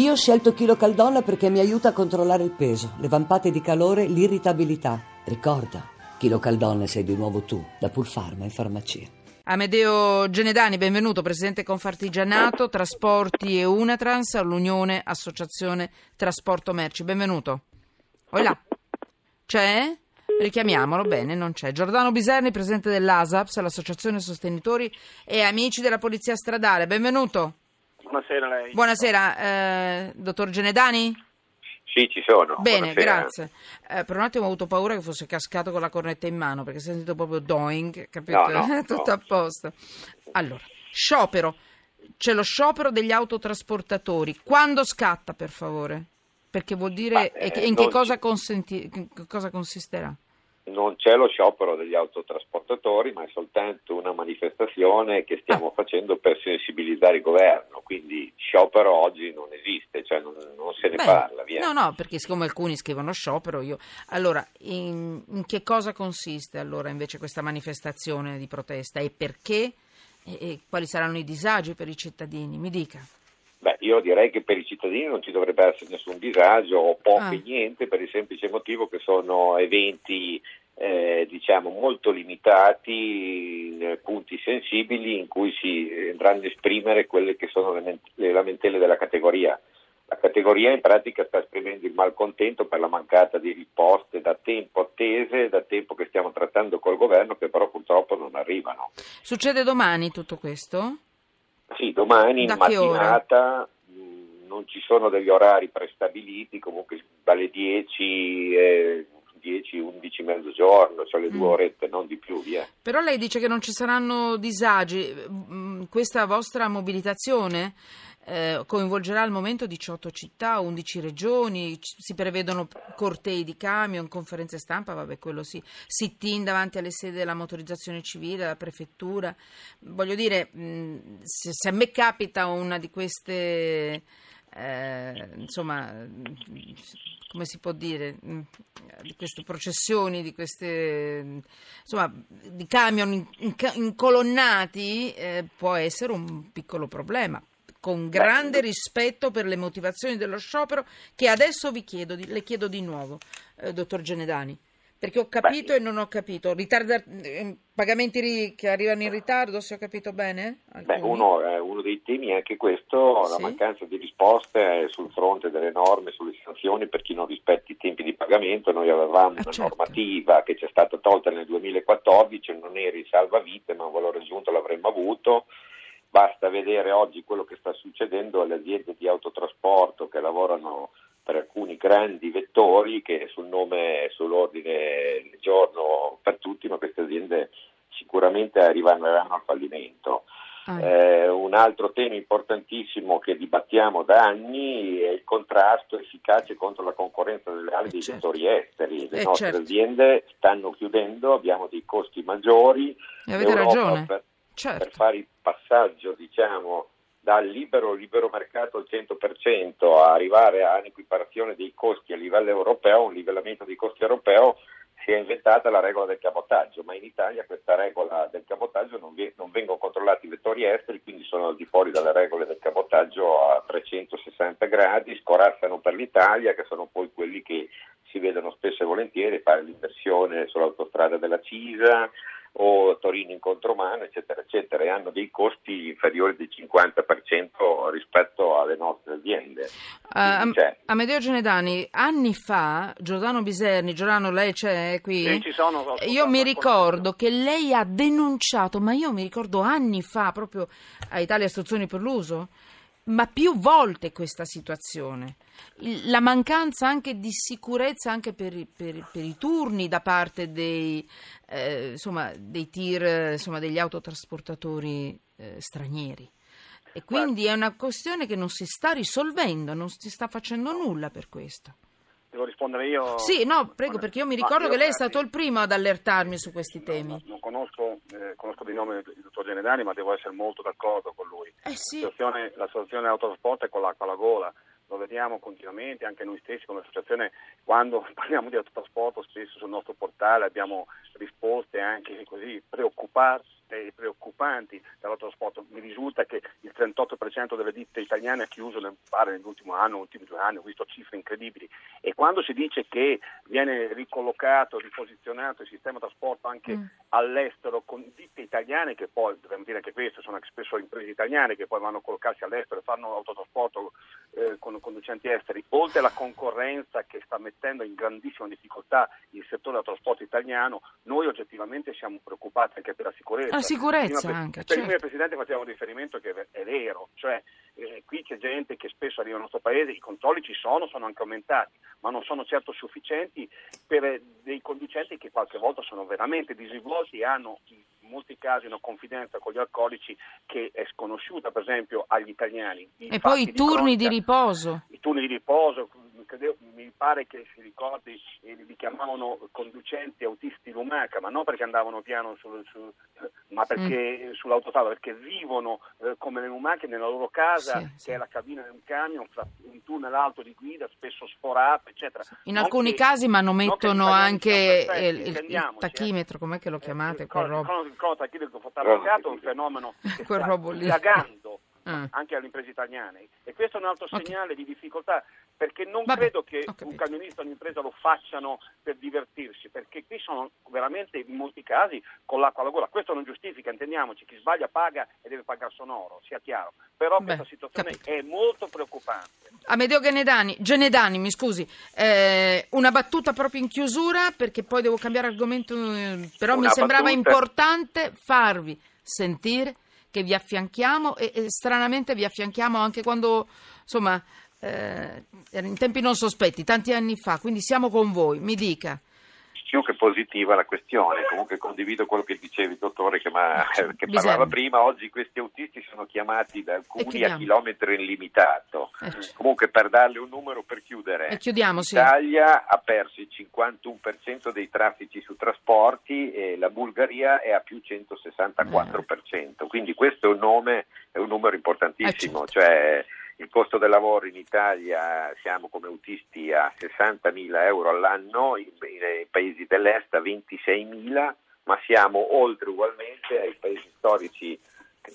Io ho scelto Chilo Caldonna perché mi aiuta a controllare il peso, le vampate di calore, l'irritabilità. Ricorda, Chilo Caldonna sei di nuovo tu, da Pulfarma in farmacia. Amedeo Genedani, benvenuto, presidente Confartigianato, Trasporti e Unatrans all'Unione Associazione Trasporto Merci. Benvenuto. Oilà. C'è? Richiamiamolo, bene, non c'è. Giordano Biserni, presidente dell'ASAPS, l'Associazione Sostenitori e Amici della Polizia Stradale. Benvenuto. Buonasera a lei. Buonasera, eh, dottor Genedani? Sì, ci sono. Bene, Buonasera. grazie. Eh, per un attimo ho avuto paura che fosse cascato con la cornetta in mano perché ho sentito proprio doing, capito? No, no, Tutto no. a posto. Allora, sciopero. C'è lo sciopero degli autotrasportatori. Quando scatta, per favore? Perché vuol dire Ma, eh, in che cosa, consenti- che cosa consisterà? Non c'è lo sciopero degli autotrasportatori, ma è soltanto una manifestazione che stiamo Ah. facendo per sensibilizzare il governo. Quindi sciopero oggi non esiste, cioè non, non se ne Beh, parla. Via. No, no, perché siccome alcuni scrivono sciopero, io... Allora, in, in che cosa consiste allora invece questa manifestazione di protesta e perché? E, e quali saranno i disagi per i cittadini? Mi dica. Beh, io direi che per i cittadini non ci dovrebbe essere nessun disagio o poco Ah. niente per il semplice motivo che sono eventi eh, diciamo molto limitati in punti sensibili in cui si eh, andranno a esprimere quelle che sono le, ment- le lamentele della categoria. La categoria in pratica sta esprimendo il malcontento per la mancata di risposte da tempo attese, da tempo che stiamo trattando col governo, che però purtroppo non arrivano. Succede domani tutto questo? Sì, domani Da in mattinata mh, non ci sono degli orari prestabiliti, comunque dalle 10, eh, 10 11 mezzogiorno, cioè le due Mm. orette, non di più, via. Però lei dice che non ci saranno disagi. Mm, Questa vostra mobilitazione eh, coinvolgerà al momento 18 città, 11 regioni, ci- si prevedono cortei di camion, conferenze stampa, vabbè quello sì, sit-in davanti alle sedi della motorizzazione civile, della prefettura. Voglio dire, mh, se, se a me capita una di queste... eh, insomma, mh, come si può dire, mh, di queste processioni, di queste insomma, di camion incolonnati, eh, può essere un piccolo problema. Con grande rispetto per le motivazioni dello sciopero, che adesso vi chiedo, le chiedo di nuovo, eh, dottor Genedani, perché ho capito Beh. e non ho capito. Ritarda- eh, pagamenti ri- che arrivano in ritardo, se ho capito bene? Beh, uno, eh, uno dei temi è anche questo, la Sì. mancanza di risposte sul fronte delle norme, sulle sanzioni per chi non rispetti i tempi di pagamento. Noi avevamo Ah, una certo. normativa che ci è stata tolta nel 2014, non era il salvavite, ma un valore aggiunto l'avremmo avuto. Basta vedere oggi quello che sta succedendo alle aziende di autotrasporto che lavorano per alcuni grandi vettori che sul nome e sull'ordine del giorno per tutti, ma queste aziende sicuramente arriveranno al fallimento. Ah, Eh, un altro tema importantissimo che dibattiamo da anni è il contrasto efficace contro la concorrenza delle ali Eh, dei certo. esteri. Le Eh, nostre certo. aziende stanno chiudendo, abbiamo dei costi maggiori. e avete L'Europa ragione. Per, Certo. per fare il passaggio, diciamo, dal libero, libero mercato al 100% a arrivare a un'equiparazione dei costi a livello europeo, un livellamento dei costi europeo, si è inventata la regola del cabotaggio, ma in Italia questa regola del cabotaggio non, vi- non vengono controllati i vettori esteri, quindi sono al di fuori dalle regole del cabotaggio a 360 gradi, scorazzano per l'Italia, che sono poi quelli che si vedono spesso e volentieri fare l'inversione sull'autostrada della Cisa o Torino in contromano, eccetera, eccetera, e hanno dei costi inferiori del 50% rispetto alle nostre aziende. Cioè, Amedeo Genedani, anni fa, Giordano Biserni, Giordano lei c'è qui? Sì, ci sono, Io mi ricordo che lei ha denunciato, ma io mi ricordo anni fa, proprio a Italia Istruzioni per l'Uso, ma più volte questa situazione. La mancanza anche di sicurezza anche per, per per i turni da parte dei, eh, insomma, dei tir, insomma, degli autotrasportatori eh, stranieri. E quindi è una questione che non si sta risolvendo, non si sta facendo nulla per questo. Devo rispondere io? Sì, no, prego, perché io mi ricordo io, che lei è ragazzi, stato il primo ad allertarmi su questi temi. no, non conosco, eh, conosco di nome il dottor Genedani, ma devo essere molto d'accordo con lui. Eh sì, La situazione, la situazione dell'autotrasporto è con l'acqua alla gola. Lo vediamo continuamente, anche noi stessi come associazione, quando parliamo di autotrasporto spesso sul nostro portale abbiamo risposte anche così preoccuparsi e preoccupanti dall'autotrasporto. Mi risulta che il 38% delle ditte italiane ha chiuso nel, nell'ultimo anno, negli ultimi due anni, ho visto cifre incredibili. E quando si dice che viene ricollocato, riposizionato il sistema trasporto anche mm. all'estero con ditte italiane che poi, dobbiamo dire che queste sono spesso imprese italiane che poi vanno a collocarsi all'estero e fanno autotrasporto eh, con conducenti esteri, oltre alla concorrenza che sta mettendo in grandissima difficoltà il settore del trasporto italiano, noi oggettivamente siamo preoccupati anche per la sicurezza. La sicurezza prima, anche, per certo. il Presidente facciamo riferimento che è vero, cioè eh, qui c'è gente che spesso arriva al nostro paese, i controlli ci sono, sono anche aumentati, ma non sono certo sufficienti per eh, dei conducenti che qualche volta sono veramente disinvolti e hanno in molti casi una confidenza con gli alcolici che è sconosciuta per esempio agli italiani. I e poi i turni di, cronica, di riposo. I turni di riposo, credevo, mi pare che si ricordi, eh, li chiamavano conducenti autisti lumaca, ma non perché andavano piano sul, sul, ma perché mm. sull'autostrada, perché vivono eh, come le lumache nella loro casa, sì, che sì. è la cabina di un camion, fra un tunnel alto di guida, spesso sforato, eccetera. In non alcuni che, casi manumettono anche perfetti, il, il, il, eh. tachimetro, com'è che lo chiamate? Eh, quel il, il, il, il tachimetro fotografiato è un fenomeno che quel sta dilagando ah. anche alle imprese italiane e questo è un altro okay. segnale di difficoltà perché non Vabbè, credo che un camionista o un'impresa lo facciano per divertirsi perché qui sono veramente in molti casi con l'acqua alla gola questo non giustifica, intendiamoci, chi sbaglia paga e deve pagare sonoro, sia chiaro però Beh, questa situazione capito. è molto preoccupante Amedeo Genedani, Genedani mi scusi eh, una battuta proprio in chiusura perché poi devo cambiare argomento eh, però una mi sembrava battuta... importante farvi sentire che vi affianchiamo e, e stranamente vi affianchiamo anche quando insomma eh, in tempi non sospetti, tanti anni fa, quindi siamo con voi, mi dica più che positiva la questione. Comunque condivido quello che dicevi, dottore, che, ma, che parlava prima. Oggi questi autisti sono chiamati da alcuni a chilometro illimitato. Eh, Comunque, per darle un numero per chiudere, l'Italia sì. ha perso il 51% dei traffici su trasporti e la Bulgaria è a più 164%. Quindi questo è un, nome, è un numero importantissimo. Eh, certo. cioè, il costo del lavoro in Italia siamo come autisti a 60.000 euro all'anno, in paesi dell'est a 26.000, ma siamo oltre ugualmente ai paesi storici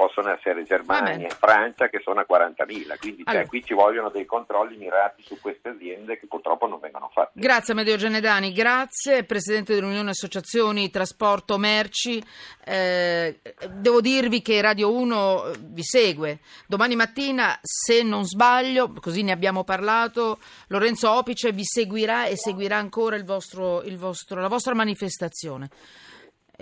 possono essere Germania e Francia che sono a 40.000, quindi cioè, allora. qui ci vogliono dei controlli mirati su queste aziende che purtroppo non vengono fatti. Grazie Amedeo Genedani, grazie, Presidente dell'Unione Associazioni Trasporto Merci, eh, devo dirvi che Radio 1 vi segue, domani mattina se non sbaglio, così ne abbiamo parlato, Lorenzo Opice vi seguirà e seguirà ancora il vostro, il vostro, la vostra manifestazione.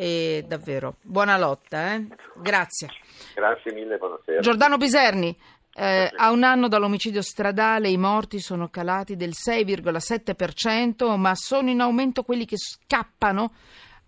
E davvero, buona lotta, eh? grazie. Grazie mille, buonasera. Giordano Biserni. Eh, a un anno dall'omicidio stradale i morti sono calati del 6,7%, ma sono in aumento quelli che scappano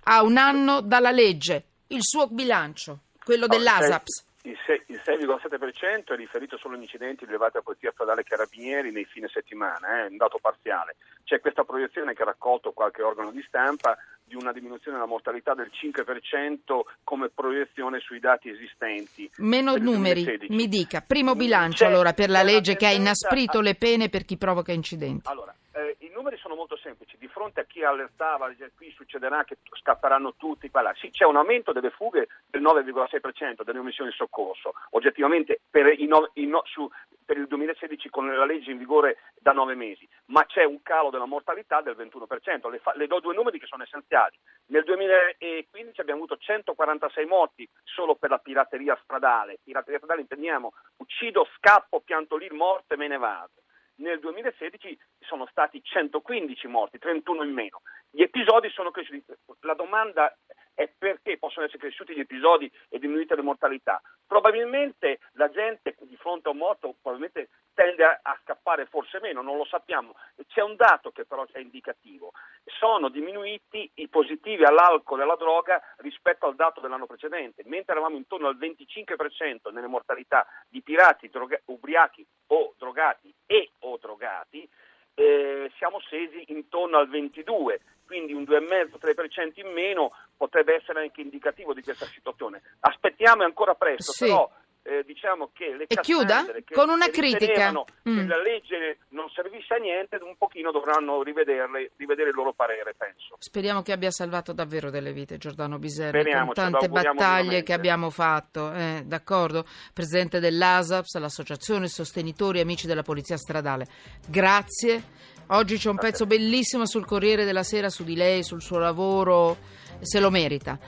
a un anno dalla legge. Il suo bilancio, quello dell'ASAPS. Il 6,7% è riferito solo agli incidenti rilevati a Polizia Stradale Carabinieri nei fine settimana, è eh, un dato parziale. C'è questa proiezione che ha raccolto qualche organo di stampa di una diminuzione della mortalità del 5% come proiezione sui dati esistenti. Meno numeri, 2016. mi dica. Primo bilancio C'è allora per la legge che ha inasprito a... le pene per chi provoca incidenti. Allora, eh, i numeri sono molto semplici. Di fronte a chi allertava, qui succederà che scapperanno tutti, là. Sì, c'è un aumento delle fughe del 9,6% delle omissioni di soccorso. Oggettivamente per, i no, i no, su, per il 2016 con la legge in vigore da nove mesi, ma c'è un calo della mortalità del 21%. Le, fa, le do due numeri che sono essenziali. Nel 2015 abbiamo avuto 146 morti solo per la pirateria stradale. Pirateria stradale intendiamo uccido, scappo, pianto lì, morte, me ne vado. Nel 2016 sono stati 115 morti, 31 in meno. Gli episodi sono cresciuti. La domanda è perché possono essere cresciuti gli episodi e diminuite le mortalità. Probabilmente la gente fronte a un morto probabilmente tende a, a, scappare forse meno, non lo sappiamo. C'è un dato che però è indicativo. Sono diminuiti i positivi all'alcol e alla droga rispetto al dato dell'anno precedente. Mentre eravamo intorno al 25% nelle mortalità di pirati, droga- ubriachi o drogati e o drogati, eh, siamo scesi intorno al 22% quindi un 2,5-3% in meno potrebbe essere anche indicativo di questa situazione. Aspettiamo, ancora presto, sì. però eh, diciamo che le E chiuda? Che- Con una critica. Mm. che la legge non servisse a niente, un pochino dovranno rivederle, rivedere il loro parere, penso. Speriamo che abbia salvato davvero delle vite Giordano Biserri con tante battaglie che abbiamo fatto, eh, d'accordo? Presidente dell'ASAPS, l'associazione Sostenitori e Amici della Polizia Stradale. Grazie. Oggi c'è un pezzo bellissimo sul Corriere della Sera su di lei, sul suo lavoro, se lo merita.